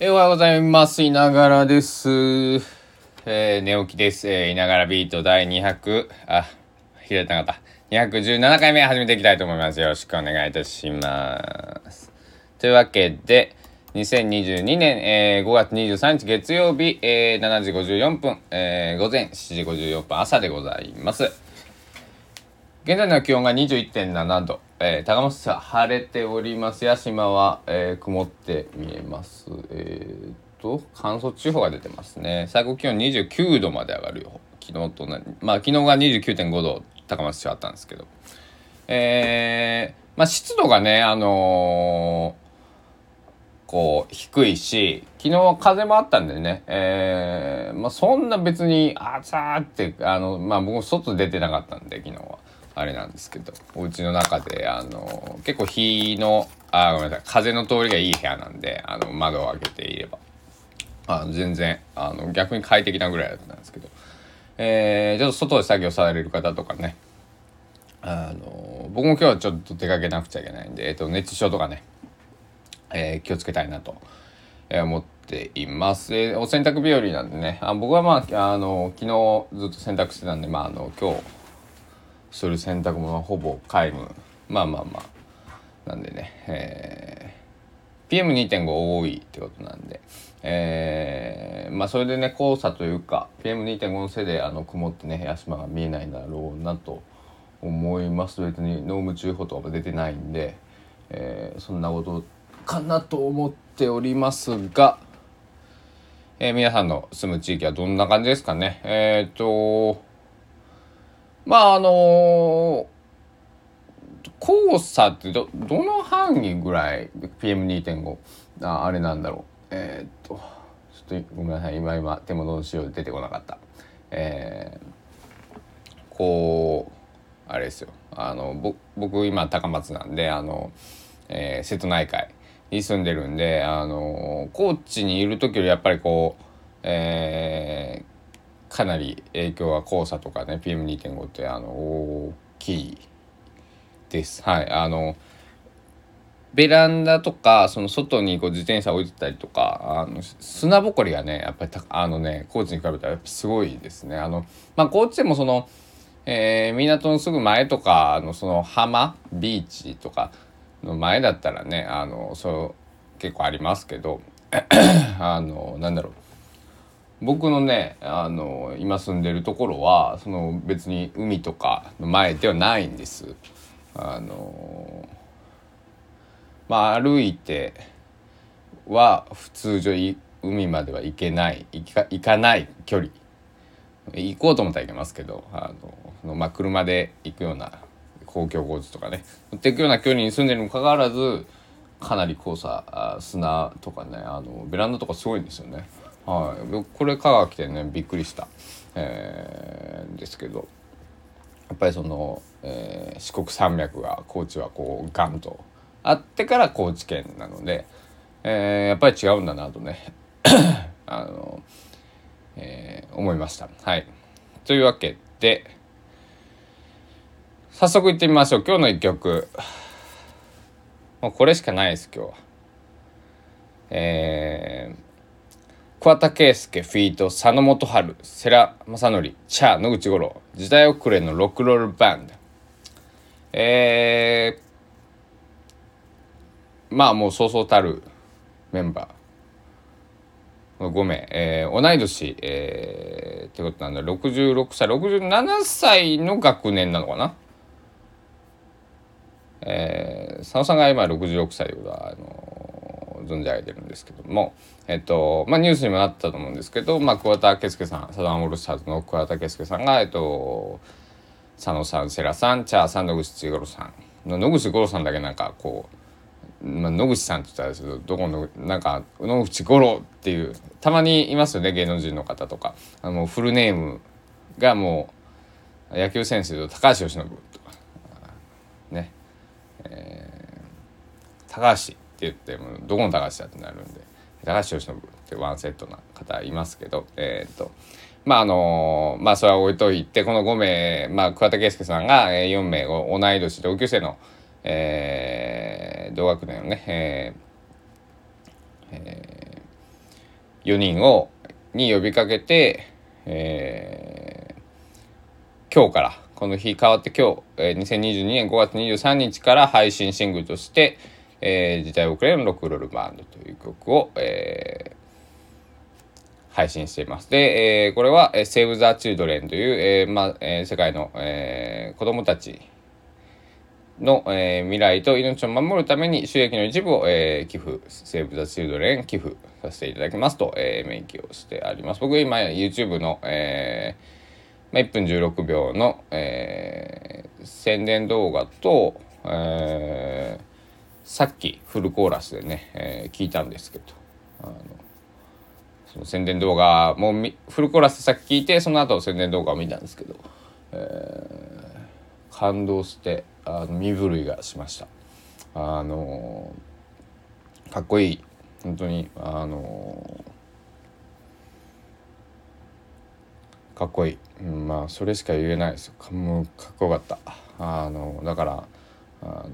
おはようございます。いながらです。えー寝起きです。えーいながらビート第200、あ、開いてなかった。217回目始めていきたいと思います。よろしくお願いいたします。というわけで、2022年、えー5月23日月曜日、えー7時54分、えー午前7時54分朝でございます。現在の気温が21.7度、えー高松市は晴れております。屋島は、えー曇って見えます。えー、っと乾燥注意報が出てますね。最高気温29度まで上がるよ昨日と同まあ昨日が29.5度高松市はあったんですけど。えー、まあ湿度がねあのーこう低いし昨日は風もあったんでね、えーまあ、そんな別にあつーってあの、まあ、僕外出てなかったんで昨日は。あれなんですけどお家の中であの結構日のあごめんなさい風の通りがいい部屋なんであの窓を開けていればあの全然あの逆に快適なぐらいだったんですけど、えーちょっと外で作業される方とかねあの僕も今日はちょっと出かけなくちゃいけないんで、えっと、熱中症とかねえー気をつけたいなと、思っています。えーお洗濯日和なんでね、あ僕はまあ、あの、昨日ずっと洗濯してたんで、まあ、あの、今日する洗濯物はほぼ皆無。まあまあまあ、なんでね、えー PM2.5 多いってことなんで、えーまあそれでね、黄砂というか、PM2.5 のせいであの曇ってね、屋島が見えないんだろうなと思います。別に濃霧注意報とかも出てないんで、えーそんなことかなと思っておりますが、えー皆さんの住む地域はどんな感じですかね。えっ、と、まああの黄砂ってどどの範囲ぐらい PM2.5 ああれなんだろう。えーっとちょっとごめんなさい今今手元の資料で出てこなかった。えーこうあれですよ。あのぼ僕今高松なんであの、えー瀬戸内海に住んでるんであの高知にいる時よりやっぱりこうえーかなり影響は黄砂とかね PM2.5 ってあの大きいです。はい、あのベランダとかその外にこう自転車置いてたりとかあの砂ぼこりがねやっぱりたあのね高知に比べたらやっぱすごいですね。あのまあ高知でもその、えー港のすぐ前とかのその浜ビーチとかの前だったらねあのそう結構ありますけど あのなんだろう僕のねあの今住んでるところはその別に海とかの前ではないんです。あのまあ歩いては普通上い海までは行けない行か行かない距離行こうと思ったら行けますけどあののまあ車で行くような公共交通とかね乗っていくような距離に住んでるにもかかわらずかなり黄砂砂とかねあのベランダとかすごいんですよね。はい、これ香川来てねびっくりした、えーですけど。やっぱりその、えー四国山脈が高知はこうガンとあってから高知県なので、えーやっぱり違うんだなとね。あの、えー思いました。はい、というわけで早速いってみましょう。今日の一曲。もうこれしかないです今日は。えー桑田佳祐フィート佐野元春世良正則チャー野口五郎時代遅れのロックロールバンドえー、まあもうそうそうたるメンバー5名、えー同い年、えーってことなんだ66歳67歳の学年なのかなえー佐野さんが今66歳ということはあの存じ上げてるんですけども、えっとまあ、ニュースにもなったと思うんですけど、まあ、桑田佳祐さんサザンオールスターズの桑田佳祐さんが、えっと、佐野さん世良さんチャーさん野口千五郎さんの野口五郎さんだけなんかこう、まあ、野口さんって言ったらですけどどこのなんか野口五郎っていうたまにいますよね芸能人の方とか。あのフルネームがもう野球選手で言うと高橋由伸とか。ね。え高橋言ってもどこの高橋だってなるんで高橋由伸ってワンセットな方いますけどえーっとまああのまあそれは置いといてこの5名、まあ、桑田佳祐さんが4名お同い年同級生の、えー同学年のね、えーえー4人をに呼びかけて、えー、今日からこの日変わって今日、えー、2022年5月23日から配信シングルとして「えー、時代遅れのロックロールバンド」という曲を、えー、配信しています。で、えー、これは、えー、Save the Children という、えーまえー、世界の、えー、子供たちの、えー、未来と命を守るために収益の一部を、えー、寄付、セーブ・ザ・チルドレン寄付させていただきますと、えー、明記をしてあります。僕今 YouTube の、えーまあ、1分16秒の、えー、宣伝動画と、えー、さっきフルコーラスでね、えー、聞いたんですけど、あのその宣伝動画もフルコーラスさっき聞いて、その後宣伝動画を見たんですけど、えー、感動して、あの身震いがしました。あのかっこいい。本当にあのかっこいい、うん、まあそれしか言えないですよ。かもかっこよかった。あのだからあの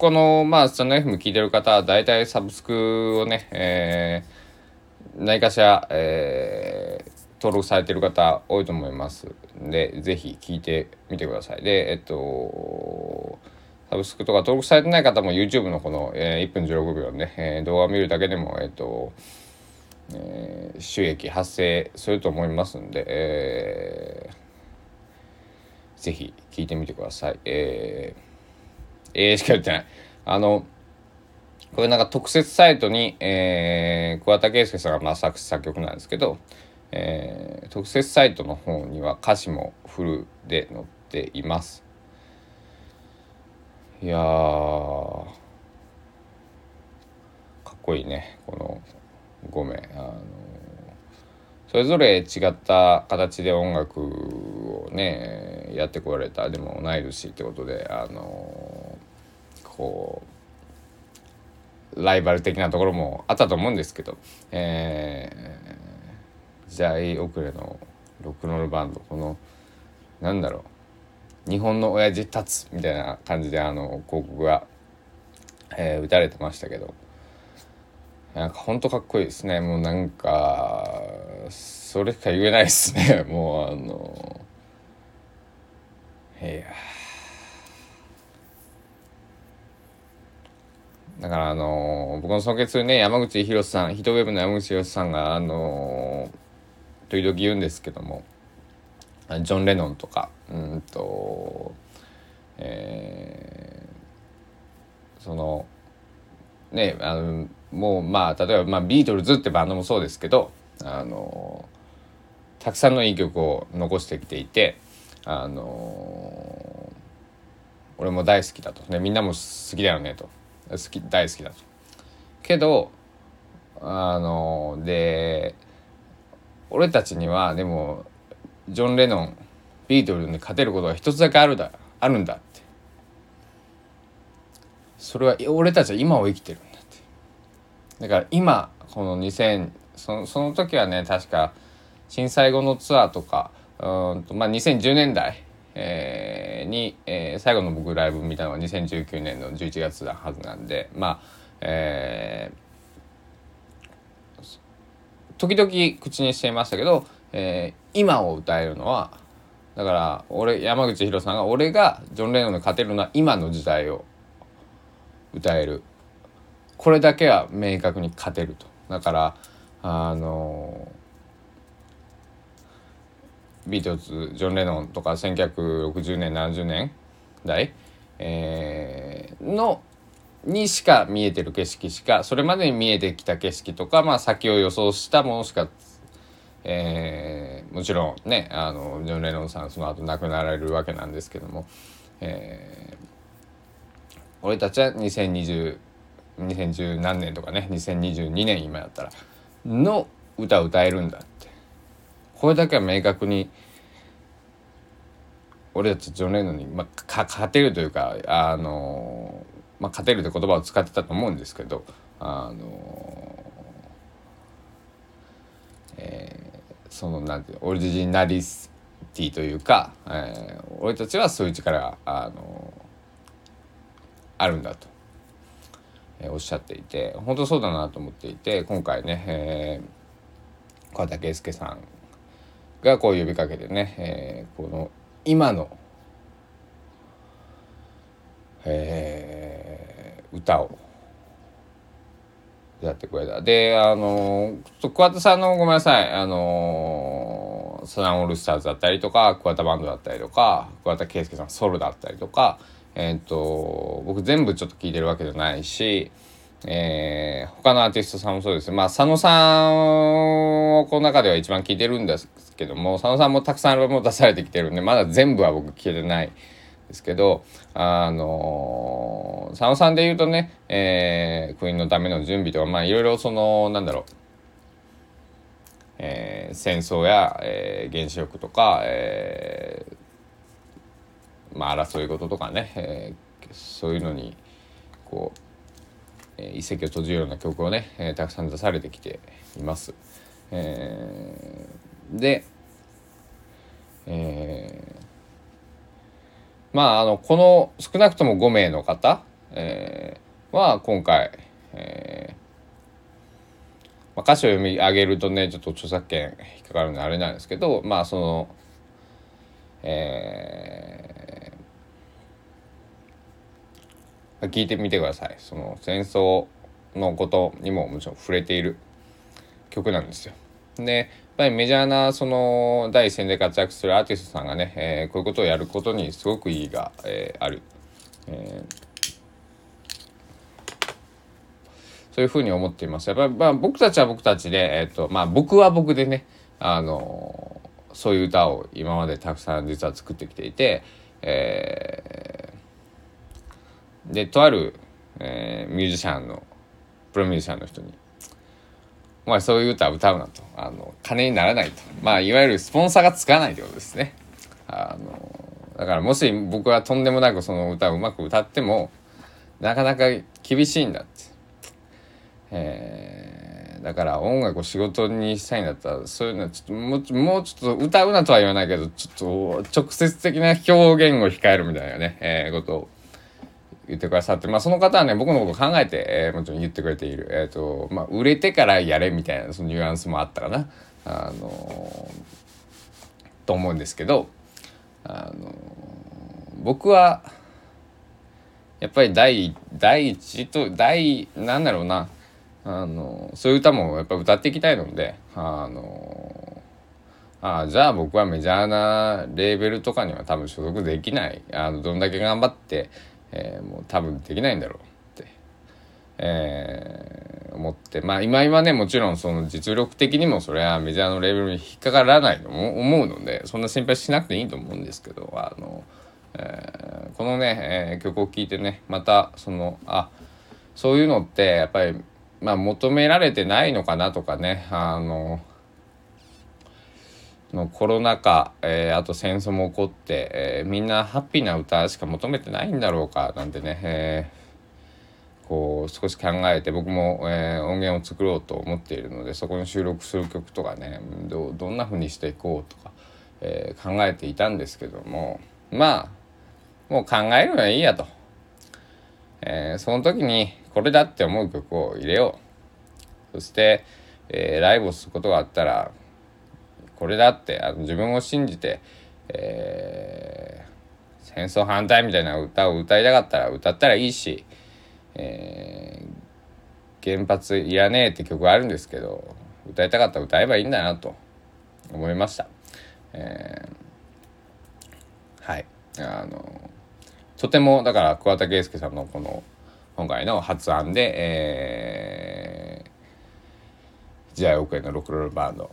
このまあスタンド FM 聞いてる方は大体サブスクをね、えー、何かしら、えー、登録されてる方多いと思いますんで、ぜひ聞いてみてください。で、えっと、サブスクとか登録されてない方も YouTube のこの、えー、1分16秒で、えー、動画を見るだけでも、えっと、えー、収益発生すると思いますんで、えー、ぜひ聞いてみてください。えー、えー、しか言ってない。あの、これなんか特設サイトに、えー、桑田佳祐さんがまあ作詞作曲なんですけど、えー、特設サイトの方には歌詞もフルで載っていますいやかっこいいねこの5名あのそれぞれ違った形で音楽をねやってこられた。でも同い年ってことであのこうライバル的なところもあったと思うんですけど、えー時代遅れのロックンロールバンド。このなんだろう。日本の親父立つみたいな感じであの広告が、えー、打たれてましたけど。なんかほんとかっこいいですね。もうなんかそれしか言えないですね。もうあの。いや。だからあの僕の尊敬するね山口博さんヒトウェブの山口博さんがあの時々言うんですけどもジョン・レノンとかうんとえー、そのねあのもうまあ例えば、まあ、ビートルズってバンドもそうですけどあのたくさんのいい曲を残してきていてあの俺も大好きだと、ね、みんなも好きだよねと。好き大好きだと。けどあので俺たちにはでもジョン・レノンビートルに勝てることが一つだけあるだあるんだって。それは俺たちは今を生きてるんだって。だから今この2000そのその時はね確か震災後のツアーとかうんとまあ2010年代、えー、に、えー、最後の僕ライブ見たのは2019年の11月だはずなんでまあえー時々口にしていましたけど、えー、今を歌えるのはだから俺山口博さんが俺がジョン・レノンに勝てるのは今の時代を歌える。これだけは明確に勝てると。だからあのビートルズジョン・レノンとか1960年70年代、えー、のにしか見えてる景色しかそれまでに見えてきた景色とか、まあ、先を予想したものしか、えー、もちろんねあのジョン・レノンさんその後亡くなられるわけなんですけども、えー、俺たちは2020 2010何年とかね2022年今やったらの歌を歌えるんだ。これだけは明確に俺たちジョン・レノンに、まあ、か勝てるというかあのまあ、勝てるって言葉を使ってたと思うんですけどあのえー、そのなんていうオリジナリティというか、えー、俺たちはそういう力があのあるんだと。えー、おっしゃっていて本当そうだなと思っていて今回ね、えー、川田圭介さんがこう呼びかけてね、えー、この今の、えー、歌をやってくれた。で、あの、桑田さんのごめんなさい、あの、サザンオールスターズだったりとか、桑田バンドだったりとか、桑田佳祐さんソロだったりとか、えっ、と、僕全部ちょっと聞いてるわけじゃないし、えー、他のアーティストさんもそうです。まあ、佐野さんをこの中では一番聞いてるんですけども、佐野さんもたくさんアルバムを出されてきてるんで、まだ全部は僕聞けてないですけど、あの佐野さんで言うとね、えー、クイーンのための準備とか、まあ、いろいろその、なんだろう、えー、戦争や、えー、原子力とか、えー、まあ、争い事とかね、えー、そういうのに、こう、え一石を閉じるような曲をね、えー、たくさん出されてきています。えー、で、えー、まああのこの少なくとも5名の方、えー、は今回、えーまあ、歌詞を読み上げるとねちょっと著作権引っかかるんであれなんですけどまあそのえ聞いてみてくださいその戦争のことにももちろん触れている曲なんですよ。でやっぱりメジャーなその第一線で活躍するアーティストさんがね、えー、こういうことをやることにすごく意義が、えー、ある、えー、そういうふうに思っています。やっぱり、まあ、僕たちは僕たちで、えーとまあ、僕は僕でね、あのそういう歌を今までたくさん実は作ってきていて、えー、でとある、えー、ミュージシャンのプロミュージシャンの人にまあそういう歌を歌うなと。あの、金にならないと。まあいわゆるスポンサーがつかないってことですね。あの、だからもし僕はとんでもなくその歌をうまく歌っても、なかなか厳しいんだって。えー、だから音楽を仕事にしたいんだったら、そういうのはちょっともう、もうちょっと歌うなとは言わないけど、ちょっと直接的な表現を控えるみたいなね、えー、ことを言ってくださって、まあ、その方はね、僕のこと考えて、えー、もちろん言ってくれている。えっ、ー、と、まあ、売れてからやれみたいな、そのニュアンスもあったかな。あのー、と思うんですけど、あのー、僕は、やっぱり第、第一と、第、なんだろうな、あのそういう歌もやっぱ歌っていきたいので、あのあじゃあ僕はメジャーなレーベルとかには多分所属できないあのどんだけ頑張ってえー、もう多分できないんだろうって、えー、思って。まあ今今ねもちろんその実力的にもそれはメジャーのレベルに引っかからないと思うのでそんな心配しなくていいと思うんですけどあの、えー、このね、えー、曲を聴いてねまたそのあそういうのってやっぱりまあ求められてないのかなとかねあののコロナ禍、えー、あと戦争も起こって、えー、みんなハッピーな歌しか求めてないんだろうかなんてね、えー、こう少し考えて僕も、え、音源を作ろうと思っているのでそこに収録する曲とかねどどんな風にしていこうとか、え、考えていたんですけどもまあもう考えるのはいいやと、え、その時にこれだって思う曲を入れよう。そして、え、ライブをすることがあったらこれだってあの自分を信じて、えー、戦争反対みたいな歌を歌いたかったら歌ったらいいし、えー、原発いらねえって曲あるんですけど歌いたかったら歌えばいいんだなと思いました。えー、はいあのとてもだから桑田佳祐さんのこの今回の発案で、えー、時代遅れのロックロールバンド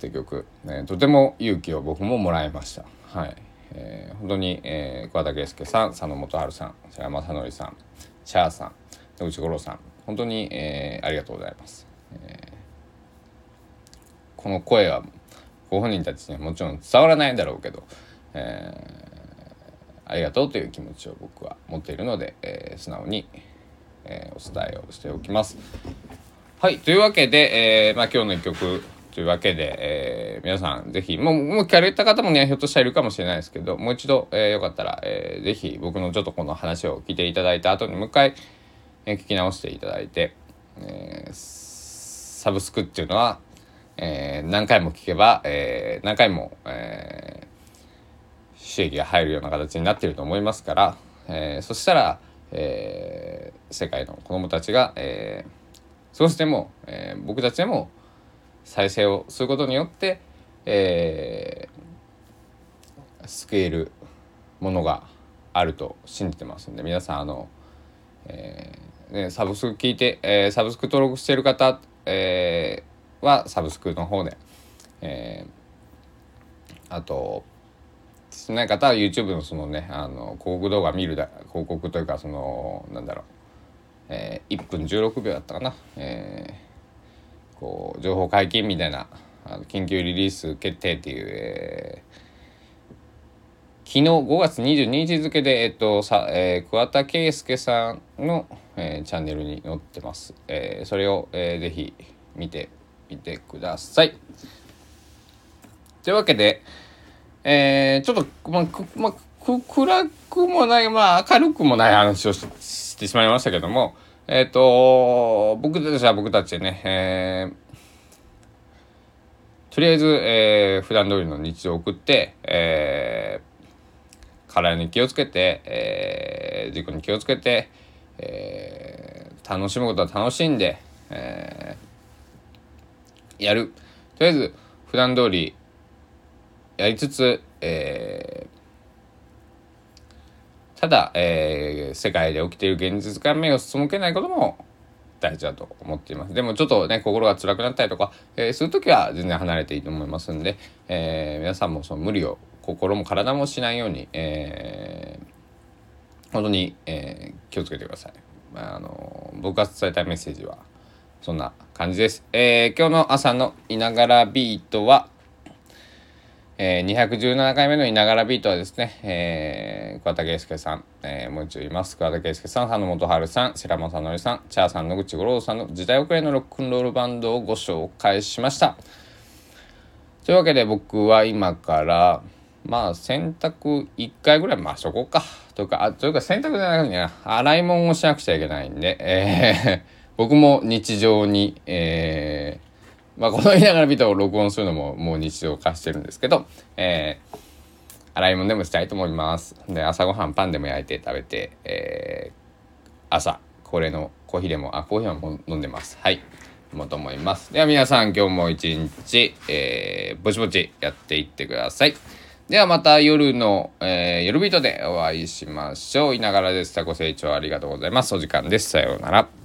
って曲、ね、とても勇気を僕ももらいました。はい。えー、本当に、えー、桑田佳祐さん、佐野元春さん、白山正則さん、シャーさん、野口五郎さん、本当に、えー、ありがとうございます。えー、この声はご本人たちにはもちろん伝わらないんだろうけど、えー、ありがとうという気持ちを僕は持っているので、えー、素直に、えー、お伝えをしておきます。はい。というわけで、えー、まあ今日の一曲、というわけで、えー、皆さんぜひ、もう、もう聞かれた方もね、ひょっとしたらいるかもしれないですけど、もう一度、えー、よかったら、えー、ぜひ僕のちょっとこの話を聞いていただいた後にもう一回、え聞き直していただいて、えー、サブスクっていうのは、えー、何回も聞けば、えー、何回も、えー、収益が入るような形になっていると思いますから、えー、そしたら、えー、世界の子どもたちが、えー、少しでも、えー、僕たちでも再生をすることによって、えー、救えるものがあると信じてますんで皆さんあの、えーね、サブスク聞いて、えー、サブスク登録している方、えー、はサブスクの方で、えー、あとしない方は YouTube のそのねあの広告動画見るだ広告というかそのなんだろう、えー、1分16秒だったかな、えー、こう情報解禁みたいなあの緊急リリース決定っていう、えー、昨日5月22日付で、えっとさえー、桑田佳祐さんの、えー、チャンネルに載ってます。えー、それを、えー、ぜひ見てみてください。というわけで、えー、ちょっと、まあ、く、まあ、く、暗くもない、まあ、明るくもない話をしてしまいましたけども、えっ、ー、と、僕たちは僕たちでね、えー、とりあえず、えー、普段通りの日常を送って、えー、体に気をつけて、えー、事故に気をつけて、えー、楽しむことは楽しんで、えー、やる。とりあえず、普段通りやりつつ、えー、ただ、えー、世界で起きている現実から目を背けないことも大事だと思っています。でもちょっとね、心が辛くなったりとか、えー、そういう時は全然離れていいと思いますんで、えー、皆さんもその無理を心も体もしないように、えー、本当に、えー、気をつけてください。まあ、あの僕が伝えたいメッセージはそんな感じです。えー、今日の朝のいながらビートは、えー、217回目のいながらビートはですね、えー、桑田佳祐さん、えー、もう一度言います。桑田佳祐さん、佐野元春さん、白間正則さん、チャーさん、野口五郎さんの時代遅れのロックンロールバンドをご紹介しました。というわけで僕は今から、まあ洗濯1回ぐらいまあそこか。というか、あというか洗濯じゃなくて洗い物をしなくちゃいけないんで、えー、僕も日常に、えー、まあ、この言いながらビートを録音するのももう日常化してるんですけど、えー、洗い物でもしたいと思います。で、朝ごはんパンでも焼いて食べて、えー、朝、恒例のコーヒーでも、あ、コーヒーはも飲んでます。はい。飲もうと思います。では皆さん今日も一日、えー、ぼちぼちやっていってください。ではまた夜の、えー、夜ビートでお会いしましょう。いながらでした。ご清聴ありがとうございます。お時間です。さようなら。